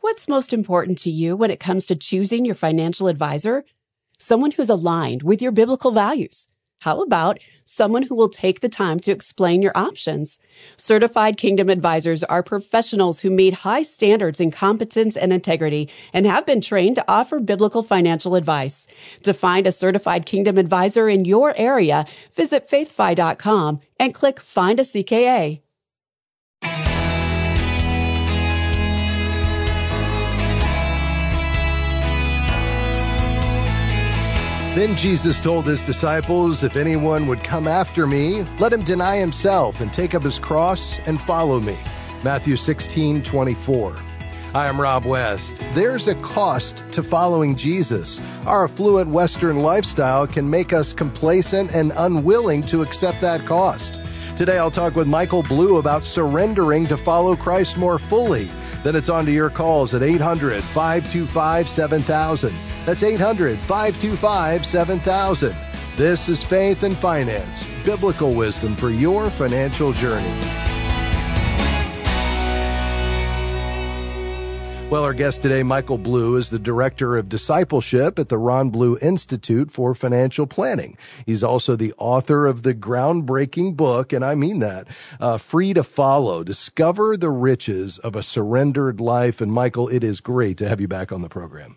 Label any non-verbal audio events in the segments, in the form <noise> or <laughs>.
What's most important to you when it comes to choosing your financial advisor? Someone who's aligned with your biblical values. How about someone who will take the time to explain your options? Certified Kingdom Advisors are professionals who meet high standards in competence and integrity and have been trained to offer biblical financial advice. To find a certified Kingdom Advisor in your area, visit faithfi.com and click Find a CKA. Then Jesus told his disciples, If anyone would come after me, let him deny himself and take up his cross and follow me. Matthew 16 24. I am Rob West. There's a cost to following Jesus. Our affluent Western lifestyle can make us complacent and unwilling to accept that cost. Today I'll talk with Michael Blue about surrendering to follow Christ more fully. Then it's on to your calls at 800 525 7000. That's 800 525 7000. This is Faith and Finance, biblical wisdom for your financial journey. Well, our guest today, Michael Blue, is the Director of Discipleship at the Ron Blue Institute for Financial Planning. He's also the author of the groundbreaking book, and I mean that, uh, Free to Follow, Discover the Riches of a Surrendered Life. And Michael, it is great to have you back on the program.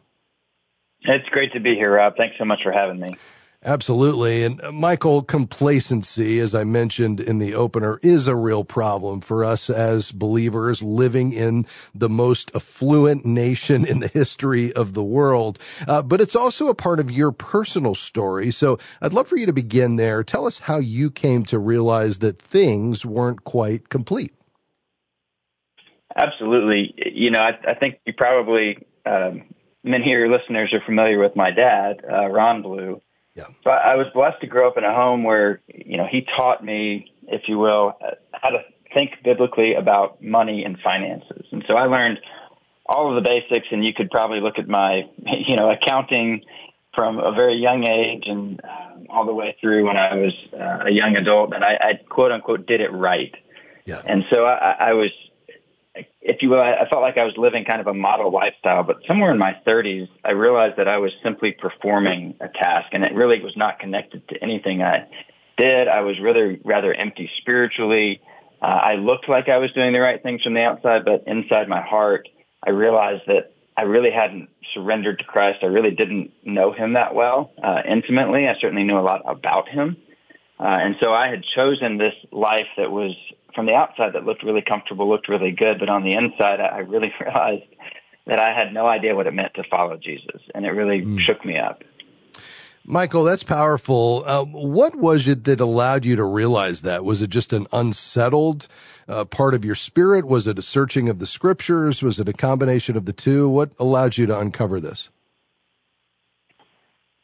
It's great to be here, Rob. Thanks so much for having me. Absolutely. And uh, Michael, complacency, as I mentioned in the opener, is a real problem for us as believers living in the most affluent nation in the history of the world. Uh, but it's also a part of your personal story. So I'd love for you to begin there. Tell us how you came to realize that things weren't quite complete. Absolutely. You know, I, I think you probably um, many of your listeners are familiar with my dad, uh, Ron Blue. Yeah. So I, was blessed to grow up in a home where, you know, he taught me, if you will, how to think biblically about money and finances. And so I learned all of the basics and you could probably look at my, <laughs> you know, accounting from a very young age and um, all the way through when I was uh, a young adult and I, I quote unquote did it right. Yeah. And so I, I was if you will, I, felt like I was living kind of a model lifestyle, but somewhere in my 30s, I realized that I was simply performing a task and it really was not connected to anything I did. I was really rather empty spiritually. Uh, I looked like I was doing the right things from the outside, but inside my heart, I realized that I really hadn't surrendered to Christ. I really didn't know him that well, uh, intimately. I certainly knew a lot about him. Uh, and so I had chosen this life that was from the outside that looked really comfortable, looked really good, but on the inside, I really <laughs> realized that I had no idea what it meant to follow Jesus, and it really mm. shook me up. Michael, that's powerful. Uh, what was it that allowed you to realize that? Was it just an unsettled uh, part of your spirit? Was it a searching of the scriptures? Was it a combination of the two? What allowed you to uncover this?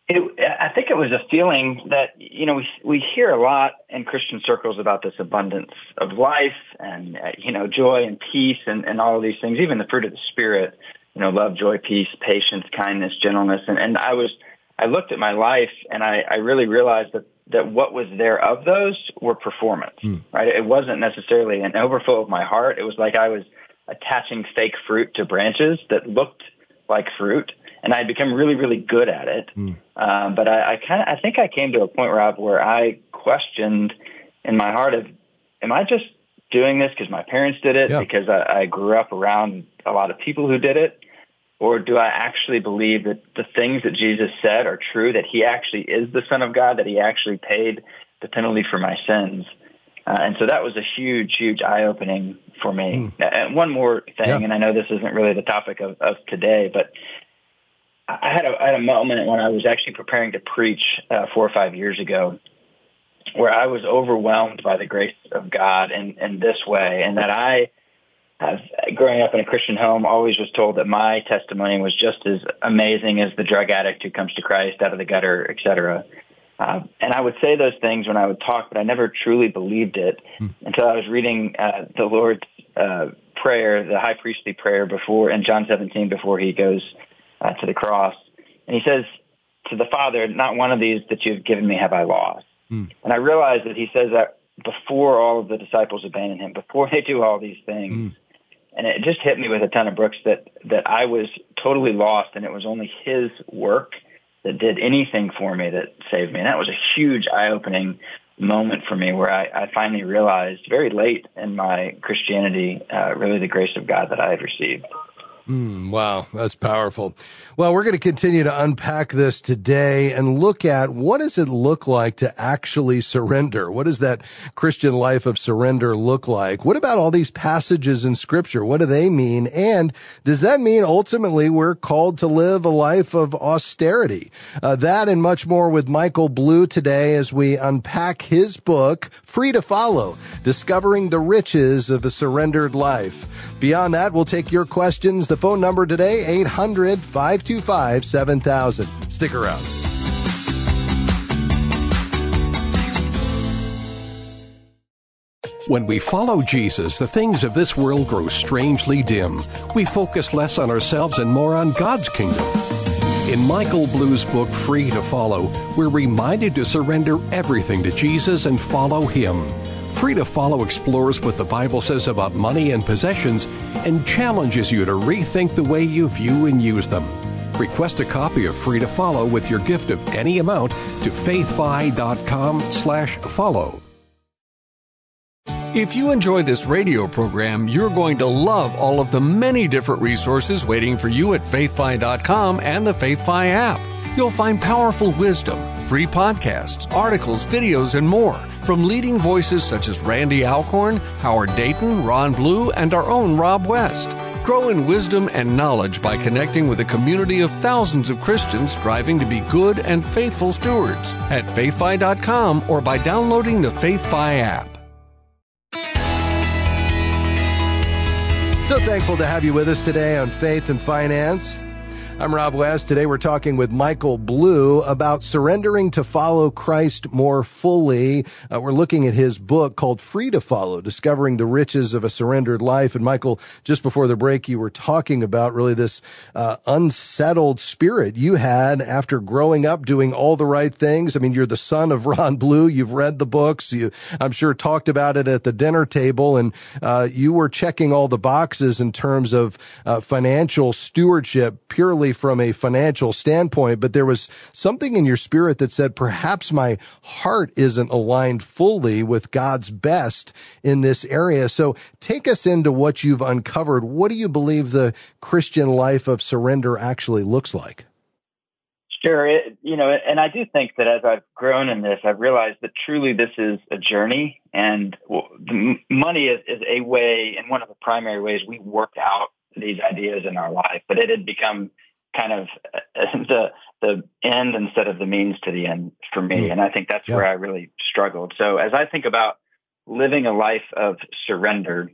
It, think it was a feeling that you know we we hear a lot in Christian circles about this abundance of life and uh, you know joy and peace and, and all of these things, even the fruit of the spirit, you know, love, joy, peace, patience, kindness, gentleness, and and I was I looked at my life and I, I really realized that that what was there of those were performance, mm. right? It wasn't necessarily an overflow of my heart. It was like I was attaching fake fruit to branches that looked like fruit and I had become really, really good at it. Mm. Um, but I, I kind of, I think I came to a point, Rob, where I questioned in my heart of, am I just doing this because my parents did it, yeah. because I, I grew up around a lot of people who did it? Or do I actually believe that the things that Jesus said are true, that he actually is the Son of God, that he actually paid the penalty for my sins? Uh, and so that was a huge, huge eye opening for me. Mm. And one more thing, yeah. and I know this isn't really the topic of, of today, but I had a, I had a moment when I was actually preparing to preach uh, four or five years ago where I was overwhelmed by the grace of God in, in this way and that I have, growing up in a Christian home, always was told that my testimony was just as amazing as the drug addict who comes to Christ out of the gutter, et cetera. Uh, and I would say those things when I would talk, but I never truly believed it hmm. until I was reading uh, the Lord's uh, prayer, the high priestly prayer before in John 17 before he goes uh, to the cross. And he says to the Father, not one of these that you've given me have I lost. Mm. And I realized that he says that before all of the disciples abandon him, before they do all these things. Mm. And it just hit me with a ton of bricks that, that I was totally lost and it was only his work that did anything for me that saved me. And that was a huge eye-opening moment for me where I, I finally realized very late in my Christianity, uh, really the grace of God that I had received. Mm, wow, that's powerful. Well, we're going to continue to unpack this today and look at what does it look like to actually surrender? What does that Christian life of surrender look like? What about all these passages in scripture? What do they mean? And does that mean ultimately we're called to live a life of austerity? Uh, that and much more with Michael Blue today as we unpack his book, Free to Follow, Discovering the Riches of a Surrendered Life. Beyond that, we'll take your questions the phone number today, 800 525 7000. Stick around. When we follow Jesus, the things of this world grow strangely dim. We focus less on ourselves and more on God's kingdom. In Michael Blue's book, Free to Follow, we're reminded to surrender everything to Jesus and follow Him. Free to Follow explores what the Bible says about money and possessions and challenges you to rethink the way you view and use them. Request a copy of Free to Follow with your gift of any amount to faithfi.com slash follow. If you enjoy this radio program, you're going to love all of the many different resources waiting for you at faithfi.com and the FaithFi app. You'll find powerful wisdom, free podcasts, articles, videos, and more from leading voices such as Randy Alcorn, Howard Dayton, Ron Blue, and our own Rob West. Grow in wisdom and knowledge by connecting with a community of thousands of Christians striving to be good and faithful stewards at faithfi.com or by downloading the FaithFi app. So thankful to have you with us today on Faith and Finance. I'm Rob West. Today we're talking with Michael Blue about surrendering to follow Christ more fully. Uh, we're looking at his book called Free to Follow, Discovering the Riches of a Surrendered Life. And Michael, just before the break, you were talking about really this uh, unsettled spirit you had after growing up doing all the right things. I mean, you're the son of Ron Blue. You've read the books. You, I'm sure, talked about it at the dinner table, and uh, you were checking all the boxes in terms of uh, financial stewardship purely from a financial standpoint, but there was something in your spirit that said, perhaps my heart isn't aligned fully with God's best in this area. So take us into what you've uncovered. What do you believe the Christian life of surrender actually looks like? Sure. It, you know, and I do think that as I've grown in this, I've realized that truly this is a journey and money is, is a way and one of the primary ways we work out these ideas in our life, but it had become kind of <laughs> the the end instead of the means to the end for me. Mm. And I think that's yeah. where I really struggled. So as I think about living a life of surrender,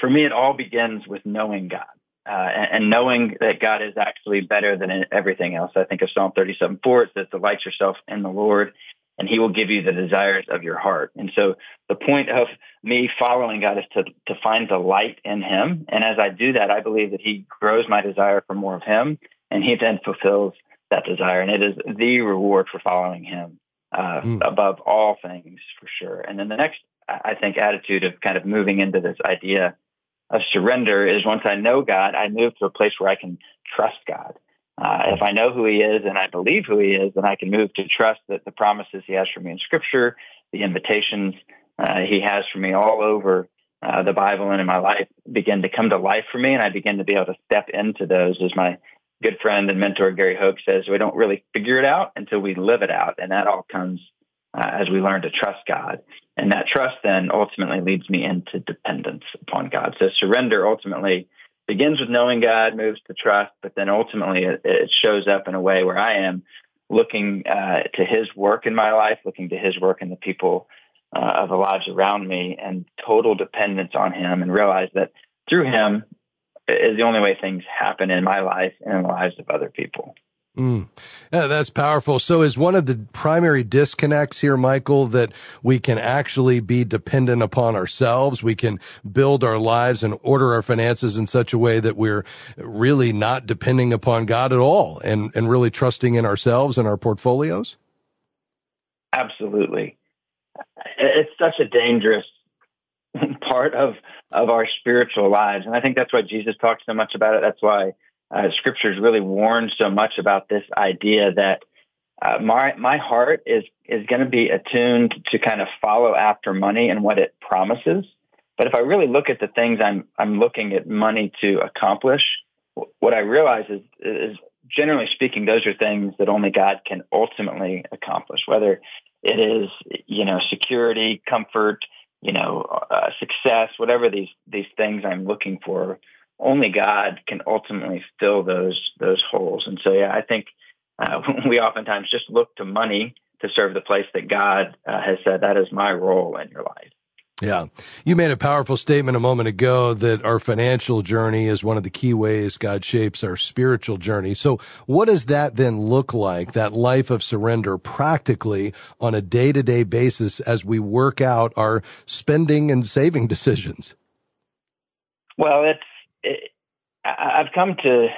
for me, it all begins with knowing God. Uh, and, and, knowing that God is actually better than everything else. I think of Psalm 37, 4, it says, delight yourself in the Lord and he will give you the desires of your heart. And so the point of me following God is to, to find the light in him. And as I do that, I believe that he grows my desire for more of him and he then fulfills that desire. And it is the reward for following him uh, mm. above all things for sure. And then the next, I think, attitude of kind of moving into this idea of surrender is once I know God, I move to a place where I can trust God. Uh, if I know who he is and I believe who he is, then I can move to trust that the promises he has for me in scripture, the invitations uh, he has for me all over uh, the Bible and in my life begin to come to life for me. And I begin to be able to step into those as my good friend and mentor Gary Hoag says, we don't really figure it out until we live it out. And that all comes uh, as we learn to trust God. And that trust then ultimately leads me into dependence upon God. So surrender ultimately begins with knowing God, moves to trust, but then ultimately it, it shows up in a way where I am looking uh, to His work in my life, looking to His work in the people uh, of the lives around me, and total dependence on Him, and realize that through Him is the only way things happen in my life and in the lives of other people. Mm. Yeah, that's powerful. So is one of the primary disconnects here, Michael, that we can actually be dependent upon ourselves. We can build our lives and order our finances in such a way that we're really not depending upon God at all and, and really trusting in ourselves and our portfolios? Absolutely. It's such a dangerous <laughs> part of of our spiritual lives, and I think that's why Jesus talks so much about it. That's why uh, Scriptures really warn so much about this idea that uh, my my heart is is going to be attuned to kind of follow after money and what it promises. But if I really look at the things I'm I'm looking at money to accomplish, what I realize is is generally speaking, those are things that only God can ultimately accomplish. Whether it is you know security, comfort, you know uh, success, whatever these these things I'm looking for, only God can ultimately fill those those holes. And so yeah, I think uh, <laughs> we oftentimes just look to money to serve the place that God uh, has said that is my role in your life. Yeah. You made a powerful statement a moment ago that our financial journey is one of the key ways God shapes our spiritual journey. So what does that then look like, that life of surrender practically on a day to day basis as we work out our spending and saving <laughs> decisions? Well, it's, it, I've come to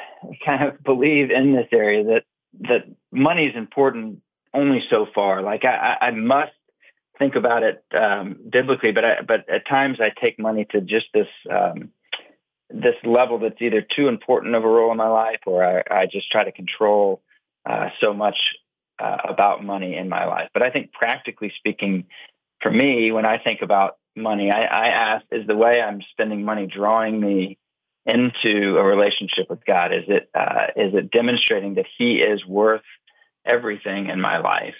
kind of believe in this area that that money is important only so far. Like I, I must think about it um, biblically, but I, but at times I take money to just this um, this level that's either too important of a role in my life, or I, I just try to control uh, so much uh, about money in my life. But I think practically speaking, for me, when I think about money, I, I ask: Is the way I'm spending money drawing me into a relationship with God? Is it uh, is it demonstrating that He is worth everything in my life?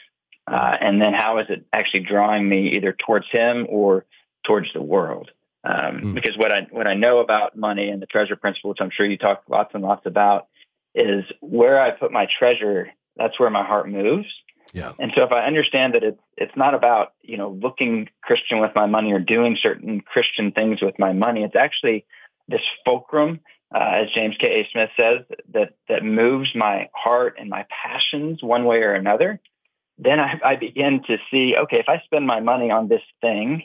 Uh, and then how is it actually drawing me either towards Him or towards the world? Um, mm. Because what I what I know about money and the treasure principle, which I'm sure you talk lots and lots about, is where I put my treasure. That's where my heart moves. Yeah. And so if I understand that it's it's not about you know looking Christian with my money or doing certain Christian things with my money, it's actually this fulcrum, uh, as James K. A. Smith says, that that moves my heart and my passions one way or another, then I, I begin to see, okay, if I spend my money on this thing,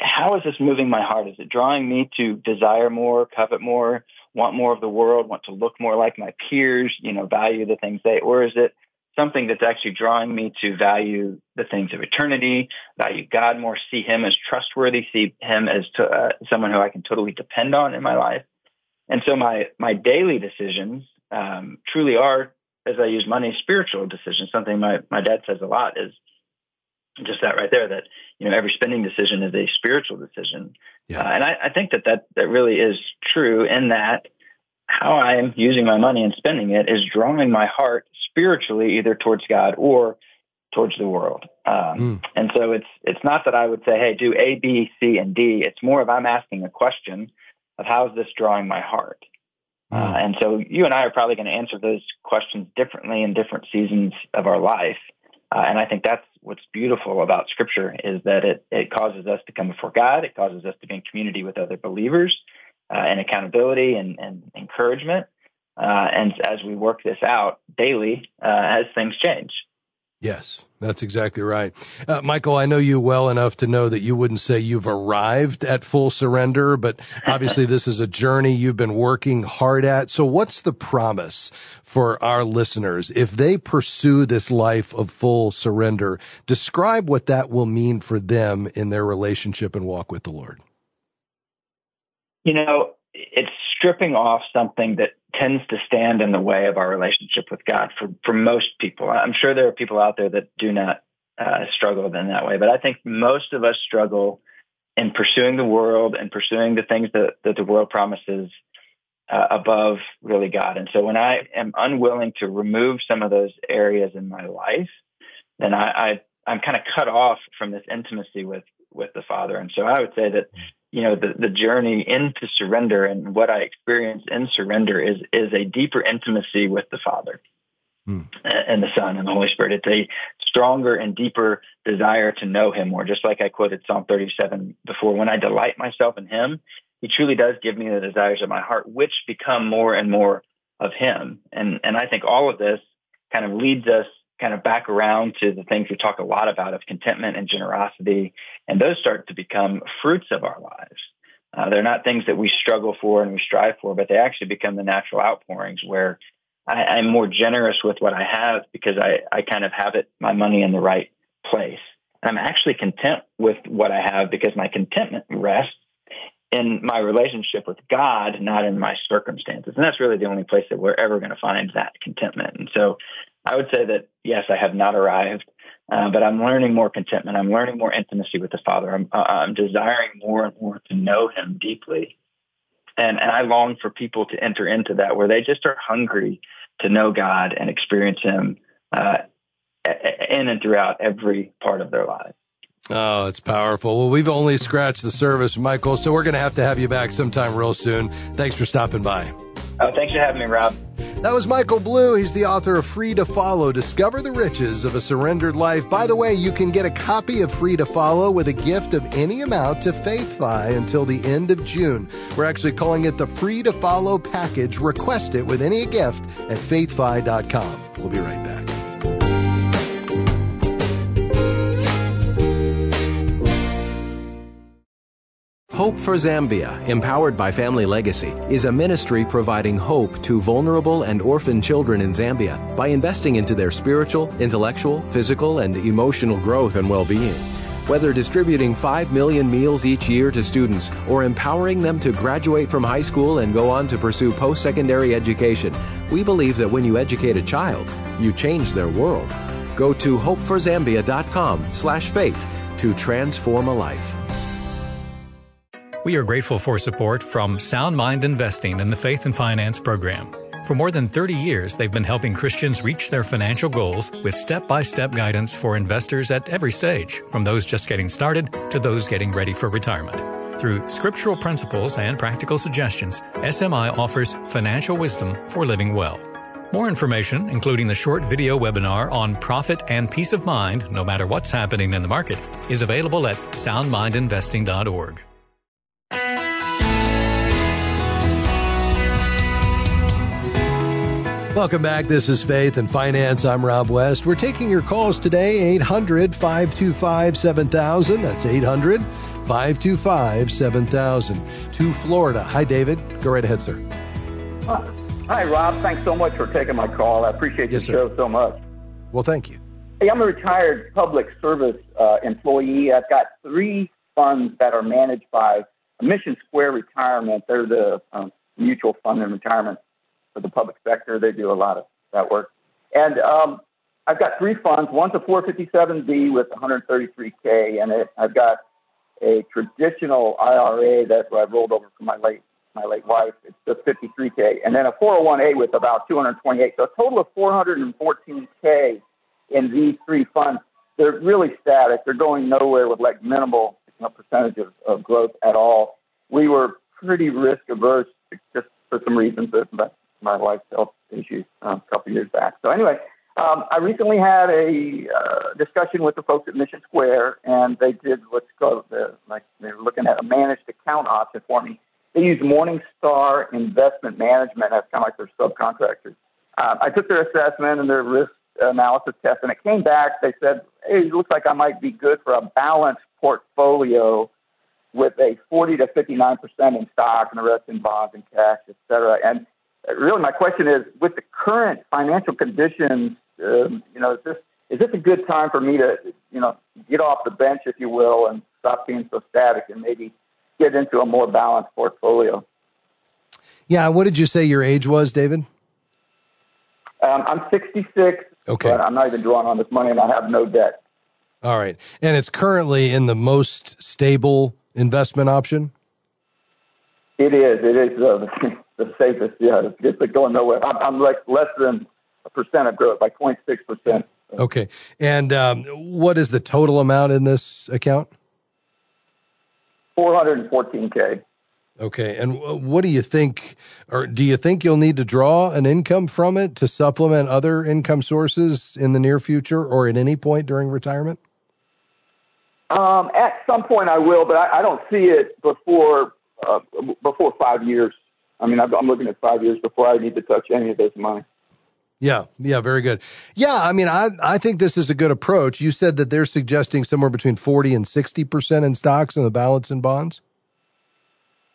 how is this moving my heart? Is it drawing me to desire more, covet more, want more of the world, want to look more like my peers, you know, value the things they, or is it something that's actually drawing me to value the things of eternity, value God more, see Him as trustworthy, see Him as to, uh, someone who I can totally depend on in my life. And so my my daily decisions um, truly are, as I use money, spiritual decisions. Something my my dad says a lot is just that right there. That you know every spending decision is a spiritual decision, yeah. uh, and I, I think that that that really is true in that how I am using my money and spending it is drawing my heart spiritually either towards God or towards the world. Um, mm. And so it's it's not that I would say, hey, do A, B, C, and D. It's more of I'm asking a question of how is this drawing my heart. Mm. Uh, and so you and I are probably going to answer those questions differently in different seasons of our life. Uh, and I think that's what's beautiful about Scripture is that it it causes us to come before God. It causes us to be in community with other believers and accountability and, and encouragement. Uh, and as we work this out daily, uh, as things change. Yes, that's exactly right. Uh, Michael, I know you well enough to know that you wouldn't say you've arrived at full surrender, but obviously this is a journey you've been working hard at. So what's the promise for our listeners if they pursue this life of full surrender? Describe what that will mean for them in their relationship and walk with the Lord. You know, it's stripping off something that tends to stand in the way of our relationship with God for, for most people. I'm sure there are people out there that do not uh, struggle in that way, but I think most of us struggle in pursuing the world and pursuing the things that, that the world promises uh, above really God. And so when I am unwilling to remove some of those areas in my life, then I, I I'm kind of cut off from this intimacy with with the Father. And so I would say that you know the, the journey into surrender and what I experience in surrender is is a deeper intimacy with the Father mm. and the Son and the Holy Spirit. It's a stronger and deeper desire to know Him more. Just like I quoted Psalm 37 before, when I delight myself in Him, He truly does give me the desires of my heart, which become more and more of Him. And and I think all of this kind of leads us kind of back around to the things we talk a lot about of contentment and generosity, and those start to become fruits of our lives. Uh, they're not things that we struggle for and we strive for, but they actually become the natural outpourings where I, I'm more generous with what I have because I, I kind of have it, my money in the right place. I'm actually content with what I have because my contentment rests in my relationship with God, not in my circumstances. And that's really the only place that we're ever going to find that contentment. And so I would say that, yes, I have not arrived, uh, but I'm learning more contentment. I'm learning more intimacy with the Father. I'm, uh, I'm desiring more and more to know Him deeply. And, and I long for people to enter into that where they just are hungry to know God and experience Him uh, in and throughout every part of their lives. Oh, it's powerful. Well, we've only scratched the surface, Michael, so we're going to have to have you back sometime real soon. Thanks for stopping by. Oh, thanks for having me, Rob. That was Michael Blue. He's the author of Free to Follow Discover the Riches of a Surrendered Life. By the way, you can get a copy of Free to Follow with a gift of any amount to FaithFi until the end of June. We're actually calling it the Free to Follow package. Request it with any gift at faithfi.com. We'll be right back. Hope for Zambia, empowered by Family Legacy, is a ministry providing hope to vulnerable and orphan children in Zambia by investing into their spiritual, intellectual, physical, and emotional growth and well being. Whether distributing 5 million meals each year to students or empowering them to graduate from high school and go on to pursue post secondary education, we believe that when you educate a child, you change their world. Go to hopeforzambia.com slash faith to transform a life. We are grateful for support from Sound Mind Investing and the Faith and Finance Program. For more than 30 years, they've been helping Christians reach their financial goals with step by step guidance for investors at every stage, from those just getting started to those getting ready for retirement. Through scriptural principles and practical suggestions, SMI offers financial wisdom for living well. More information, including the short video webinar on profit and peace of mind, no matter what's happening in the market, is available at soundmindinvesting.org. Welcome back. This is Faith and Finance. I'm Rob West. We're taking your calls today 800 525 7000. That's 800 525 7000 to Florida. Hi, David. Go right ahead, sir. Uh, hi, Rob. Thanks so much for taking my call. I appreciate yes, your sir. show so much. Well, thank you. Hey, I'm a retired public service uh, employee. I've got three funds that are managed by Mission Square Retirement. They're the um, mutual fund in retirement for the public sector. They do a lot of that work. And um, I've got three funds. One's a 457B with 133K in it. I've got a traditional IRA that's I rolled over from my late my late wife. It's just 53K, and then a 401A with about 228. So a total of 414K in these three funds. They're really static. They're going nowhere with like minimal you know, percentage of, of growth at all. We were pretty risk averse just for some reasons, but my wife's health issues um, a couple years back. So anyway, um, I recently had a uh, discussion with the folks at MissionSquare, and they did what's called the, like they were looking at a managed account option for me. They use Morningstar Investment Management as kind of like their subcontractors. Um, I took their assessment and their risk analysis test, and it came back. They said, "Hey, it looks like I might be good for a balanced portfolio." With a 40 to 59 percent in stock and the rest in bonds and cash, et cetera. And really, my question is, with the current financial conditions, um, you know, is this is this a good time for me to, you know, get off the bench, if you will, and stop being so static, and maybe get into a more balanced portfolio? Yeah, what did you say your age was, David? Um, I'm 66. Okay. I'm not even drawing on this money, and I have no debt. All right, and it's currently in the most stable investment option. It is. It is uh, <laughs> the safest. Yeah, it's, going nowhere. I'm, I'm like less than a percent of growth, like 0.6 percent. Okay, and um, what is the total amount in this account? 414k. Okay, and what do you think, or do you think you'll need to draw an income from it to supplement other income sources in the near future, or at any point during retirement? Um, at some point, I will, but I, I don't see it before uh, before five years. I mean, I'm looking at five years before I need to touch any of this money. Yeah, yeah, very good. Yeah, I mean, I I think this is a good approach. You said that they're suggesting somewhere between forty and sixty percent in stocks and the balance in bonds.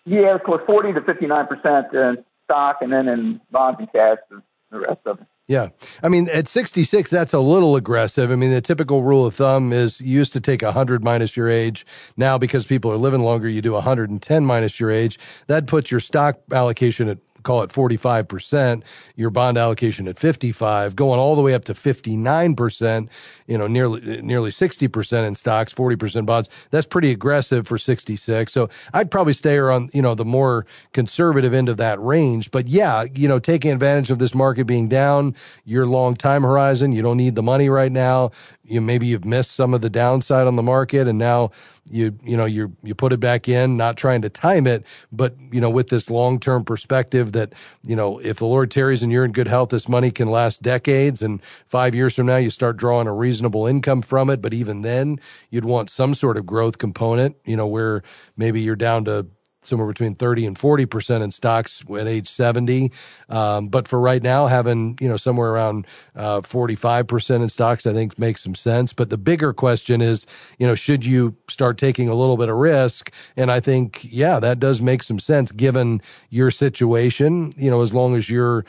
Yeah, of course, forty to fifty nine percent in stock, and then in bonds and cash, and the rest of it. Yeah. I mean, at 66, that's a little aggressive. I mean, the typical rule of thumb is you used to take 100 minus your age. Now, because people are living longer, you do 110 minus your age. That puts your stock allocation at call it 45%, your bond allocation at 55, going all the way up to 59%, you know, nearly nearly 60% in stocks, 40% bonds. That's pretty aggressive for 66. So I'd probably stay on, you know, the more conservative end of that range. But yeah, you know, taking advantage of this market being down, your long time horizon, you don't need the money right now. You maybe you've missed some of the downside on the market and now you you know you you put it back in not trying to time it but you know with this long-term perspective that you know if the lord tarries and you're in good health this money can last decades and 5 years from now you start drawing a reasonable income from it. But even then you'd want some sort of growth component you know where maybe you're down to somewhere between 30 and 40% in stocks at age 70. Um, but for right now, having, you know, somewhere around uh, 45% in stocks, I think makes some sense. But the bigger question is, you know, should you start taking a little bit of risk? And I think, yeah, that does make some sense given your situation, you know, as long as you're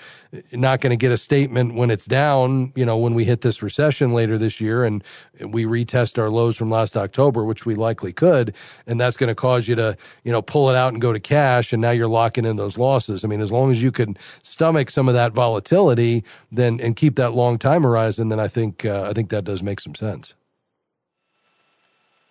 not going to get a statement when it's down, you know, when we hit this recession later this year and we retest our lows from last October, which we likely could. And that's going to cause you to, you know, pull it out and go to cash. And now you're locking in those losses. I mean, as long as you can stomach some of that volatility, then and keep that long time horizon, then I think, uh, I think that does make some sense.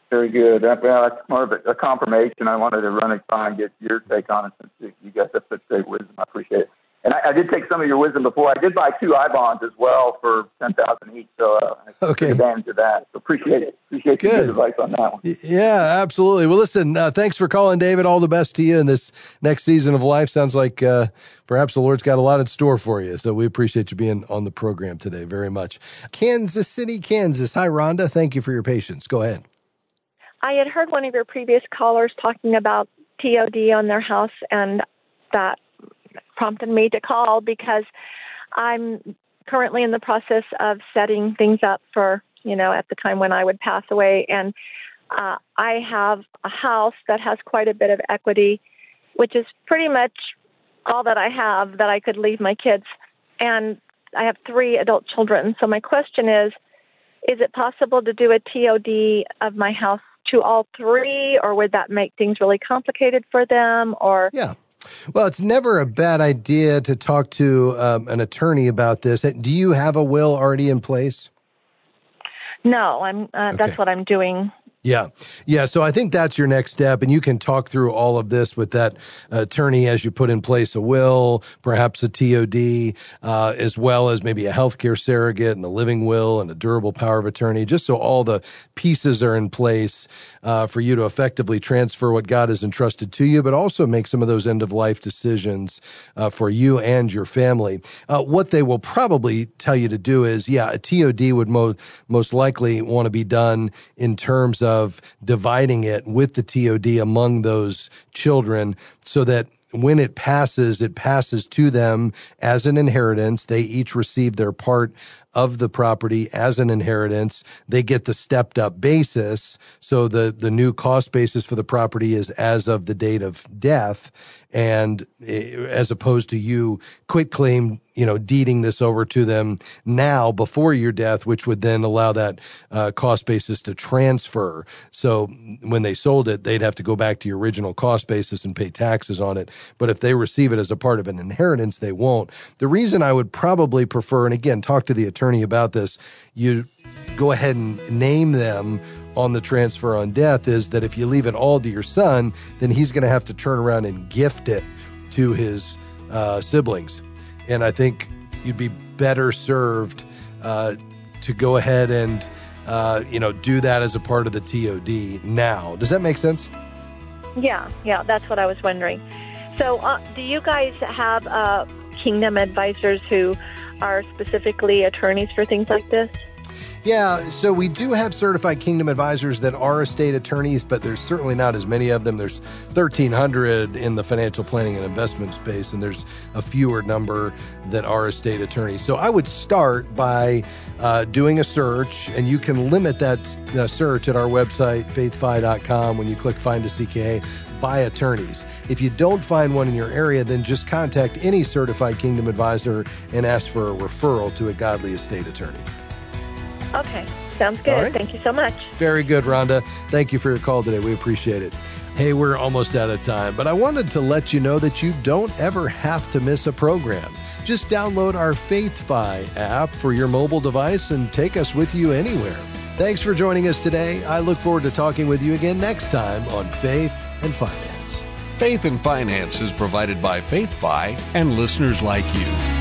Very good. That, well, that's more of a, a confirmation. I wanted to run it by and get your take on it since you have such great wisdom. I appreciate it. And I, I, did take some of your wisdom before. I did buy two I bonds as well for ten thousand each, so uh, I okay. took advantage of that. So appreciate it. Appreciate good. your advice on that one. Yeah, absolutely. Well, listen, uh, thanks for calling, David. All the best to you in this next season of life. Sounds like uh, perhaps the Lord's got a lot in store for you. So we appreciate you being on the program today very much. Kansas City, Kansas. Hi, Rhonda. Thank you for your patience. Go ahead. I had heard one of your previous callers talking about TOD on their house and that prompted me to call because I'm currently in the process of setting things up for, you know, at the time when I would pass away. And uh, I have a house that has quite a bit of equity, which is pretty much all that I have that I could leave my kids. And I have three adult children. So my question is is it possible to do a TOD of my house to all three, or would that make things really complicated for them? Or yeah. Well, it's never a bad idea to talk to um, an attorney about this. Do you have a will already in place? No, I'm. Uh, okay. That's what I'm doing yeah. Yeah. So I think that's your next step. And you can talk through all of this with that attorney as you put in place a will, perhaps a TOD, uh, as well as maybe a healthcare surrogate and a living will and a durable power of attorney, just so all the pieces are in place uh, for you to effectively transfer what God has entrusted to you, but also make some of those end of life decisions uh, for you and your family. Uh, what they will probably tell you to do is, yeah, a TOD would mo- most likely want to be done in terms of of dividing it with the TOD among those children so that when it passes, it passes to them as an inheritance. They each receive their part of the property as an inheritance. They get the stepped up basis. So the, the new cost basis for the property is as of the date of death. And as opposed to you quit claim, you know, deeding this over to them now before your death, which would then allow that uh, cost basis to transfer. So when they sold it, they'd have to go back to your original cost basis and pay taxes on it. But if they receive it as a part of an inheritance, they won't. The reason I would probably prefer, and again, talk to the attorney attorney about this, you go ahead and name them on the transfer on death is that if you leave it all to your son, then he's going to have to turn around and gift it to his uh, siblings. And I think you'd be better served uh, to go ahead and uh, you know do that as a part of the TOD now. Does that make sense? Yeah, yeah, that's what I was wondering. So, uh, do you guys have uh, Kingdom advisors who are specifically attorneys for things like this? Yeah, so we do have certified kingdom advisors that are estate attorneys, but there's certainly not as many of them. There's 1,300 in the financial planning and investment space, and there's a fewer number that are estate attorneys. So I would start by uh, doing a search, and you can limit that uh, search at our website, faithfi.com. When you click Find a CKA, by attorneys. If you don't find one in your area, then just contact any certified kingdom advisor and ask for a referral to a godly estate attorney. Okay, sounds good. right. Thank you so much. Very good, Rhonda. Thank you for your call today. We appreciate it. Hey, we're almost out of time, but I wanted to let you know that you don't ever have to miss a program. Just download our FaithFi app for your mobile device and take us with you anywhere. Thanks for joining us today. I look forward to talking with you again next time on Faith and Finance. Faith and Finance is provided by FaithFi and listeners like you.